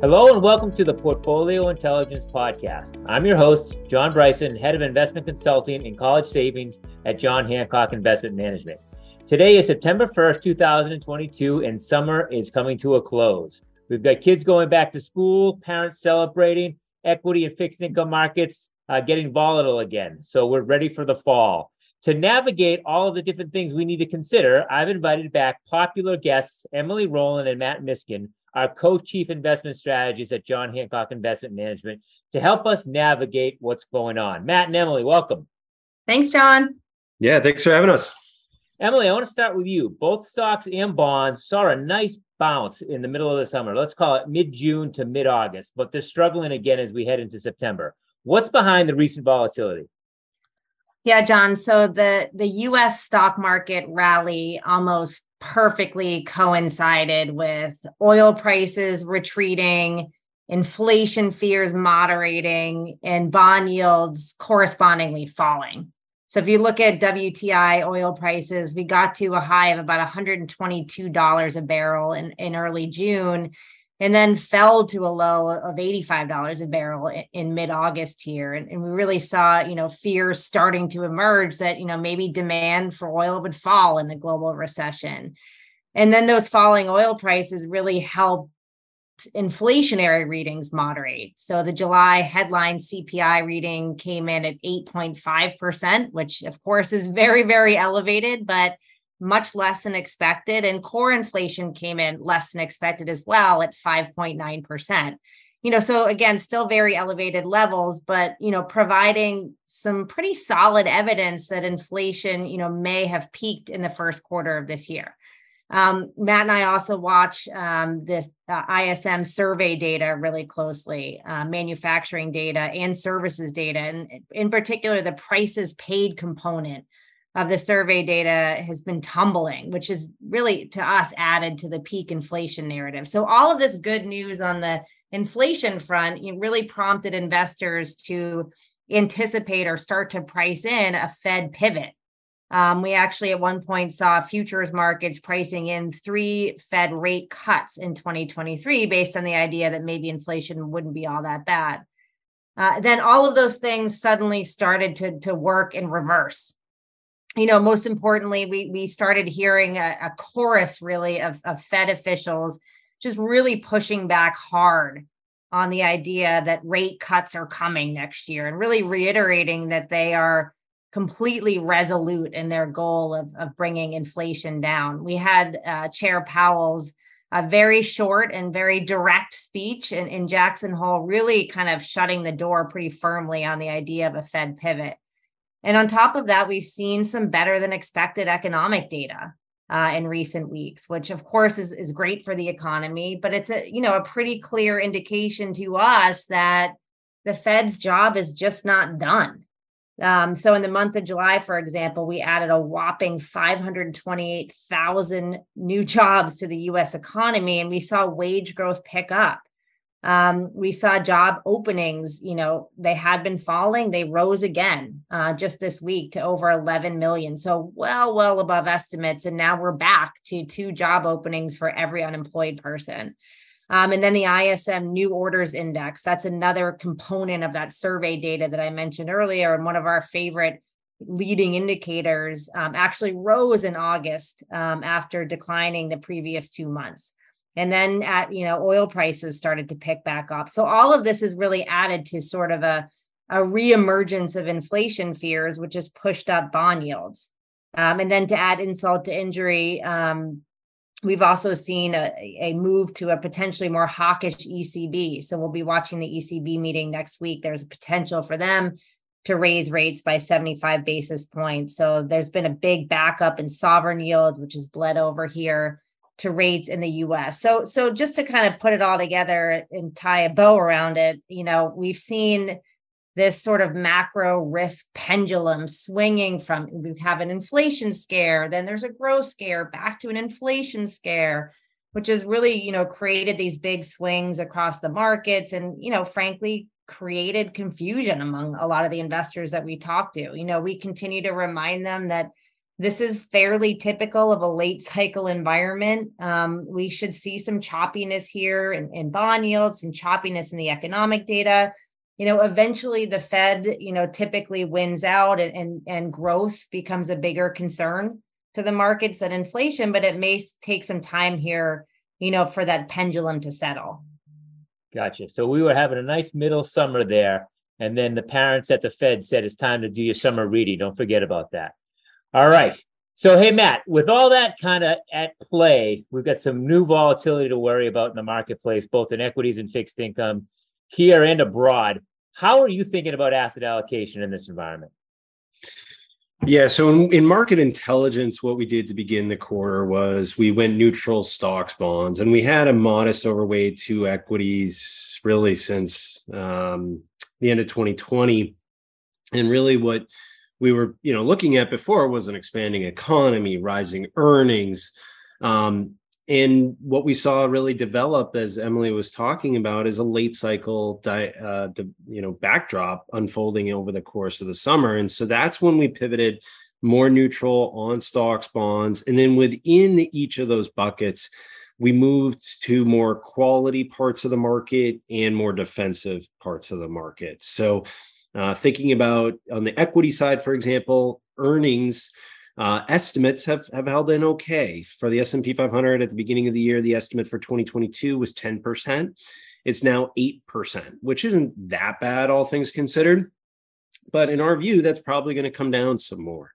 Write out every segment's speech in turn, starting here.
Hello and welcome to the Portfolio Intelligence Podcast. I'm your host, John Bryson, Head of Investment Consulting and College Savings at John Hancock Investment Management. Today is September 1st, 2022, and summer is coming to a close. We've got kids going back to school, parents celebrating, equity and fixed income markets uh, getting volatile again. So we're ready for the fall. To navigate all of the different things we need to consider, I've invited back popular guests Emily Roland and Matt Miskin our co-chief investment strategists at John Hancock Investment Management to help us navigate what's going on. Matt and Emily, welcome. Thanks, John. Yeah, thanks for having us. Emily, I want to start with you. Both stocks and bonds saw a nice bounce in the middle of the summer. Let's call it mid-June to mid-August, but they're struggling again as we head into September. What's behind the recent volatility? Yeah, John. So the the US stock market rally almost perfectly coincided with oil prices retreating, inflation fears moderating, and bond yields correspondingly falling. So if you look at WTI oil prices, we got to a high of about $122 a barrel in, in early June and then fell to a low of $85 a barrel in, in mid-august here. And, and, we really saw you know fears starting to emerge that you know maybe demand for oil would fall in the global recession. And then those falling oil prices really helped inflationary readings moderate. So the july headline cpi reading came in at 8.5% which of course is very very elevated but much less than expected. And core inflation came in less than expected as well at 5.9%. You know, so again, still very elevated levels, but, you know, providing some pretty solid evidence that inflation, you know, may have peaked in the first quarter of this year. Um, Matt and I also watch um, this uh, ISM survey data really closely, uh, manufacturing data and services data, and in particular, the prices paid component of the survey data has been tumbling, which is really to us added to the peak inflation narrative. So all of this good news on the inflation front really prompted investors to anticipate or start to price in a Fed pivot. Um, we actually at one point saw futures markets pricing in three Fed rate cuts in 2023 based on the idea that maybe inflation wouldn't be all that bad. Uh, then all of those things suddenly started to, to work in reverse you know, most importantly, we we started hearing a, a chorus really of, of Fed officials just really pushing back hard on the idea that rate cuts are coming next year and really reiterating that they are completely resolute in their goal of, of bringing inflation down. We had uh, Chair Powell's a very short and very direct speech in, in Jackson Hole, really kind of shutting the door pretty firmly on the idea of a Fed pivot. And on top of that, we've seen some better than expected economic data uh, in recent weeks, which of course is, is great for the economy, but it's a you know a pretty clear indication to us that the Fed's job is just not done. Um, so in the month of July, for example, we added a whopping 528,000 new jobs to the US economy, and we saw wage growth pick up. Um, we saw job openings, you know, they had been falling. They rose again uh, just this week to over 11 million. So, well, well above estimates. And now we're back to two job openings for every unemployed person. Um, and then the ISM New Orders Index, that's another component of that survey data that I mentioned earlier. And one of our favorite leading indicators um, actually rose in August um, after declining the previous two months and then at you know oil prices started to pick back up. So all of this is really added to sort of a a reemergence of inflation fears which has pushed up bond yields. Um, and then to add insult to injury um, we've also seen a, a move to a potentially more hawkish ecb so we'll be watching the ecb meeting next week. There's a potential for them to raise rates by 75 basis points. So there's been a big backup in sovereign yields which has bled over here to rates in the US. So so just to kind of put it all together and tie a bow around it, you know, we've seen this sort of macro risk pendulum swinging from we have an inflation scare, then there's a growth scare, back to an inflation scare, which has really, you know, created these big swings across the markets and, you know, frankly created confusion among a lot of the investors that we talk to. You know, we continue to remind them that this is fairly typical of a late cycle environment. Um, we should see some choppiness here in, in bond yields, some choppiness in the economic data. You know, eventually the Fed, you know, typically wins out and, and, and growth becomes a bigger concern to the markets than inflation, but it may take some time here, you know, for that pendulum to settle. Gotcha. So we were having a nice middle summer there. And then the parents at the Fed said it's time to do your summer reading. Don't forget about that. All right. So, hey, Matt, with all that kind of at play, we've got some new volatility to worry about in the marketplace, both in equities and fixed income here and abroad. How are you thinking about asset allocation in this environment? Yeah, so in, in, market intelligence, what we did to begin the quarter was we went neutral stocks, bonds, and we had a modest overweight to equities really since um, the end of 2020. And really, what we were you know looking at before was an expanding economy rising earnings um, and what we saw really develop as emily was talking about is a late cycle di- uh, di- you know backdrop unfolding over the course of the summer. And so that's when we pivoted more neutral on stocks bonds and then within each of those buckets we moved to more quality parts of the market and more defensive parts of the market. So uh, thinking about on the equity side, for example, earnings uh, estimates have, have held in okay. For the S&P 500 at the beginning of the year, the estimate for 2022 was 10%. It's now 8%, which isn't that bad, all things considered. But in our view, that's probably going to come down some more.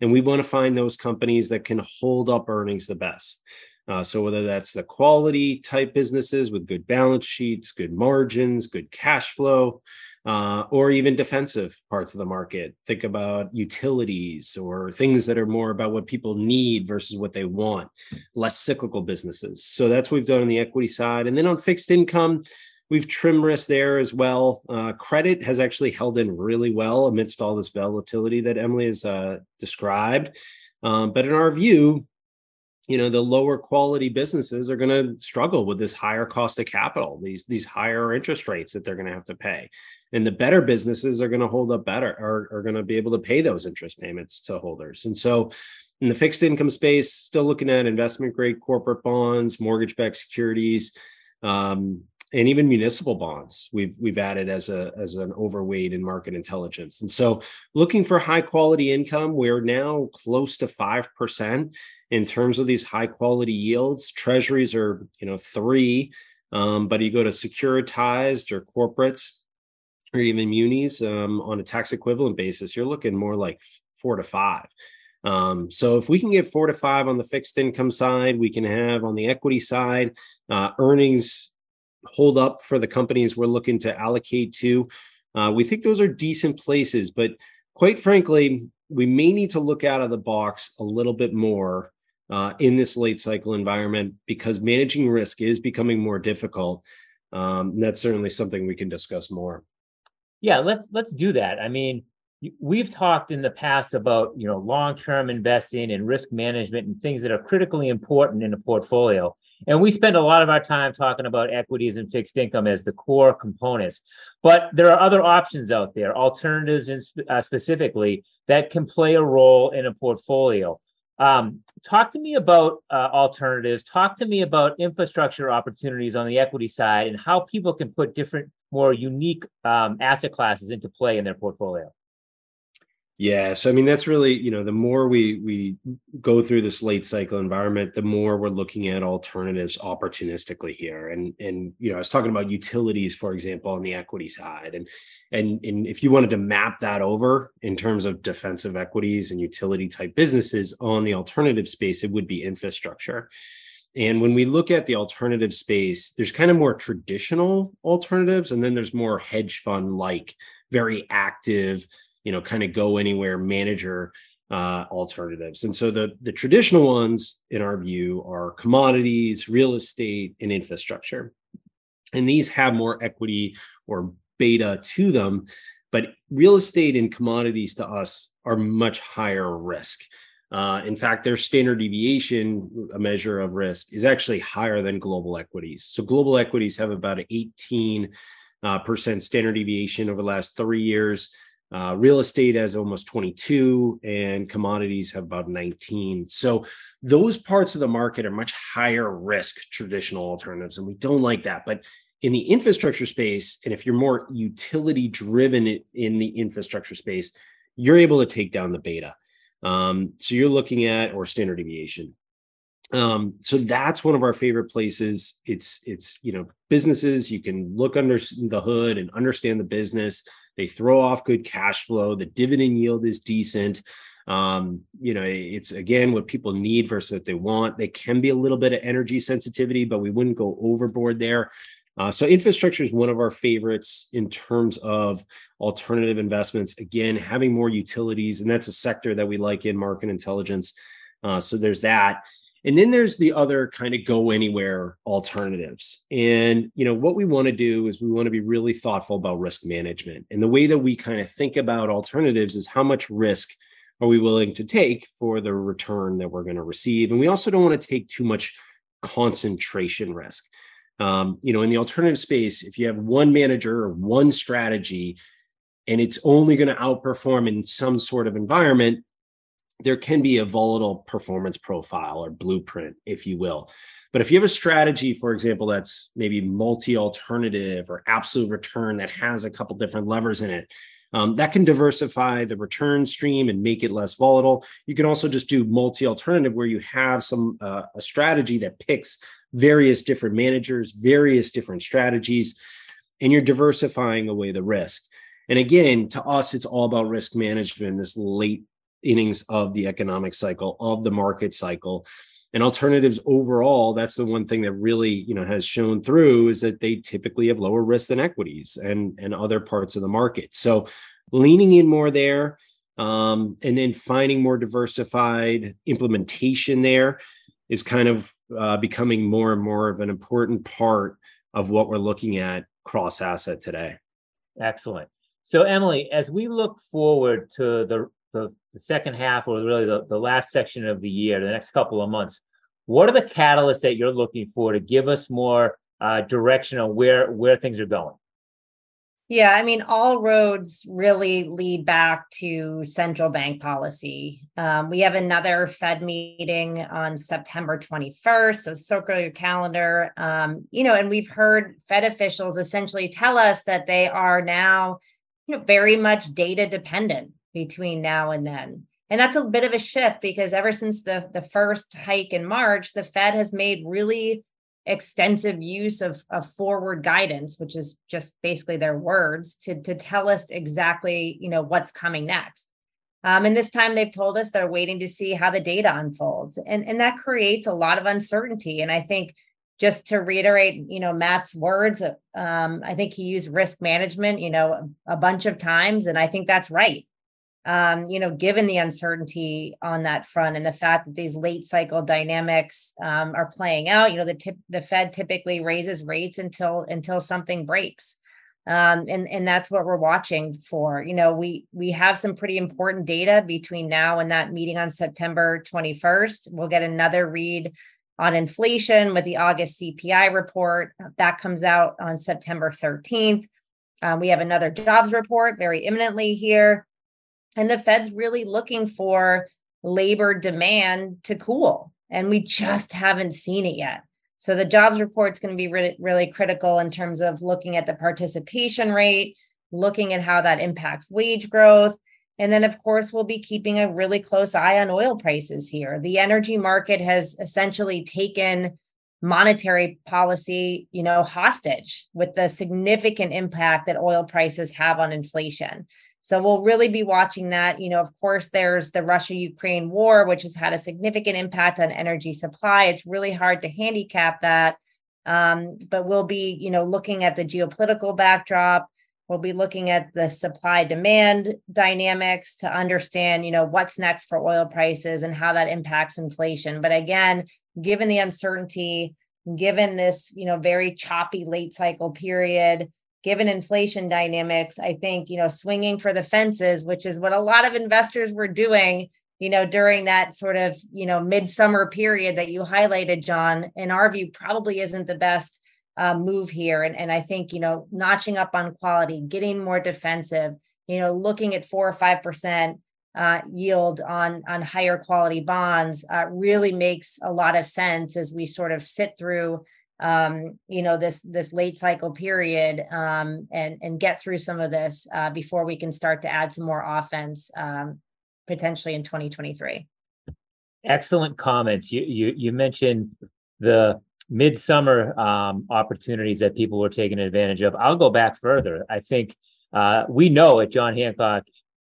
And we want to find those companies that can hold up earnings the best. Uh, so whether that's the quality type businesses with good balance sheets, good margins, good cash flow, uh, or even defensive parts of the market. Think about utilities or things that are more about what people need versus what they want, less cyclical businesses. So that's what we've done on the equity side. And then on fixed income, we've trimmed risk there as well. Uh, credit has actually held in really well amidst all this volatility that Emily has uh, described. Um, but in our view, you know the lower quality businesses are going to struggle with this higher cost of capital these these higher interest rates that they're going to have to pay. And the better businesses are going to hold up better are, are going to be able to pay those interest payments to holders. And so in the fixed income space still looking at investment grade corporate bonds mortgage backed securities um, and even municipal bonds we've we've added as a as an overweight in market intelligence. And so looking for high quality income we're now close to 5% in terms of these high quality yields. Treasuries are you know 3 um, but you go to securitized or corporates or even munis um, on a tax equivalent basis you're looking more like 4 to 5 um, so if we can get four to five on the fixed income side, we can have on the equity side uh, earnings hold up for the companies we're looking to allocate to. Uh, we think those are decent places, but quite frankly, we may need to look out of the box a little bit more uh, in this late cycle environment because managing risk is becoming more difficult. Um, that's certainly something we can discuss more. Yeah, let's let's do that. I mean, we've talked in the past about you know long-term investing and risk management and things that are critically important in a portfolio. And we spend a lot of our time talking about equities and fixed income as the core components. But there are other options out there, alternatives in, uh, specifically, that can play a role in a portfolio. Um, talk to me about uh, alternatives. Talk to me about infrastructure opportunities on the equity side and how people can put different, more unique um, asset classes into play in their portfolio. Yeah, so I mean that's really you know the more we we go through this late cycle environment, the more we're looking at alternatives opportunistically here. And and you know I was talking about utilities, for example, on the equity side, and and and if you wanted to map that over in terms of defensive equities and utility type businesses on the alternative space, it would be infrastructure. And when we look at the alternative space, there's kind of more traditional alternatives, and then there's more hedge fund like, very active you know kind of go anywhere manager uh, alternatives. And so the the traditional ones, in our view, are commodities, real estate, and infrastructure. And these have more equity or beta to them, but real estate and commodities to us are much higher risk. Uh, in fact, their standard deviation, a measure of risk, is actually higher than global equities. So global equities have about an 18 uh, percent standard deviation over the last three years Uh, real estate has almost 22 and commodities have about 19. So those parts of the market are much higher risk traditional alternatives. And we don't like that. But in the infrastructure space, and if you're more utility driven in the infrastructure space, you're able to take down the beta. Um, so you're looking at or standard deviation. Um, so that's one of our favorite places. It's it's you know businesses you can look under the hood and understand the business. They throw off good cash flow. The dividend yield is decent. Um, you know, it's again what people need versus what they want. They can be a little bit of energy sensitivity, but we wouldn't go overboard there. Uh, so infrastructure is one of our favorites in terms of alternative investments. Again, having more utilities, and that's a sector that we like in market intelligence. Uh, so there's that. And then there's the other kind of go anywhere alternatives. And you know what we want to do is we want to be really thoughtful about risk management. And the way that we kind of think about alternatives is how much risk are we willing to take for the return that we're going to receive. And we also don't want to take too much concentration risk. Um, you know, in the alternative space, if you have one manager or one strategy and it's only going to outperform in some sort of environment, there can be a volatile performance profile or blueprint, if you will. But if you have a strategy, for example, that's maybe multi alternative or absolute return that has a couple different levers in it, um, that can diversify the return stream and make it less volatile. You can also just do multi alternative where you have some uh, a strategy that picks various different managers, various different strategies, and you're diversifying away the risk. And again, to us, it's all about risk management, this late innings of the economic cycle, of the market cycle. And alternatives overall, that's the one thing that really, you know, has shown through is that they typically have lower risk than equities and, and other parts of the market. So leaning in more there, um, and then finding more diversified implementation there is kind of uh, becoming more and more of an important part of what we're looking at cross asset today. Excellent. So, Emily, as we look forward to the, the, the second half or really the, the last section of the year, the next couple of months, what are the catalysts that you're looking for to give us more uh, direction on where where things are going? Yeah, I mean, all roads really lead back to central bank policy. Um, we have another Fed meeting on September 21st, so circle your calendar. Um, you know, and we've heard Fed officials essentially tell us that they are now, you know, very much data dependent between now and then. And that's a bit of a shift because ever since the, the first hike in March, the Fed has made really extensive use of, of forward guidance which is just basically their words to, to tell us exactly you know what's coming next. Um, and this time they've told us they're waiting to see how the data unfolds. And, and that creates a lot of uncertainty. And i think just to reiterate you know matt's words um, i think he used risk management you know a bunch of times. And i think that's right um, you know, given the uncertainty on that front and the fact that these late cycle dynamics um, are playing out, you know, the tip, the Fed typically raises rates until until something breaks. Um, and and that's what we're watching for. You know, we we have some pretty important data between now and that meeting on September 21st. We'll get another read on inflation with the August CPI report that comes out on September 13th. Um, we have another jobs report very imminently here. And the Fed's really looking for labor demand to cool. And we just haven't seen it yet. So the jobs report is going to be really, really critical in terms of looking at the participation rate, looking at how that impacts wage growth. And then, of course, we'll be keeping a really close eye on oil prices here. The energy market has essentially taken monetary policy, you know, hostage with the significant impact that oil prices have on inflation. So we'll really be watching that. You know, of course, there's the Russia Ukraine war, which has had a significant impact on energy supply. It's really hard to handicap that. Um, but we'll be, you know, looking at the geopolitical backdrop. We'll be looking at the supply demand dynamics to understand, you know, what's next for oil prices and how that impacts inflation. But again, given the uncertainty, given this, you know, very choppy late cycle period, given inflation dynamics, I think, you know, swinging for the fences, which is what a lot of investors were doing, you know, during that sort of, you know, midsummer period that you highlighted, John, in our view, probably isn't the best uh, move here. And, and I think, you know, notching up on quality, getting more defensive, you know, looking at four or five percent uh, yield on on higher quality bonds uh, really makes a lot of sense as we sort of sit through um, you know this this late cycle period um, and and get through some of this uh, before we can start to add some more offense um, potentially in 2023 excellent comments. You you, you mentioned the midsummer um, opportunities that people were taking advantage of. I'll go back further. I think uh, we know at john hancock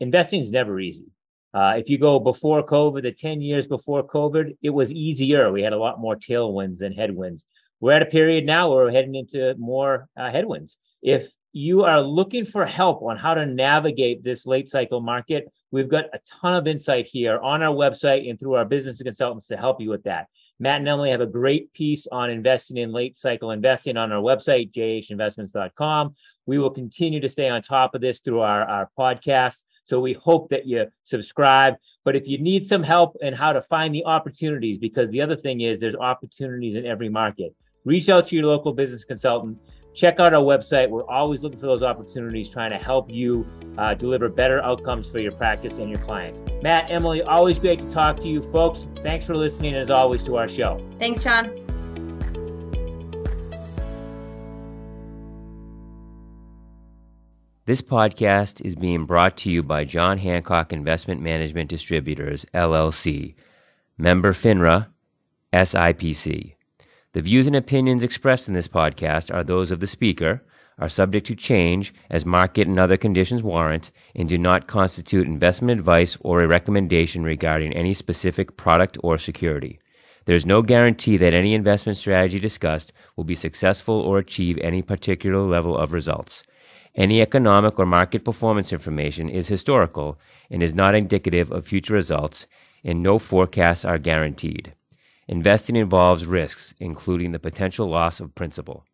investing is never easy. Uh, if you go before COVID, the 10 years before COVID, it was easier. We had a lot more tailwinds than headwinds. We're at a period now where we're heading into more uh, headwinds. If you are looking for help on how to navigate this late cycle market, we've got a ton of insight here on our website and through our business consultants to help you with that. Matt and Emily have a great piece on investing in late cycle investing on our website, jhinvestments.com. We will continue to stay on top of this through our, our podcast. So we hope that you subscribe. But if you need some help in how to find the opportunities, because the other thing is there's opportunities in every market reach out to your local business consultant. Check out our website. We're always looking for those opportunities, trying to help you uh, deliver better outcomes for your practice and your clients. Matt, Emily, always great to talk to you, folks. Thanks for listening, as always, to our show. Thanks, John. This podcast is being brought to you by John Hancock Investment Management Distributors, LLC, member FINRA, SIPC. The views and opinions expressed in this podcast are those of the speaker, are subject to change as market and other conditions warrant, and do not constitute investment advice or a recommendation regarding any specific product or security. There is no guarantee that any investment strategy discussed will be successful or achieve any particular level of results. Any economic or market performance information is historical and is not indicative of future results, and no forecasts are guaranteed. Investing involves risks, including the potential loss of principal.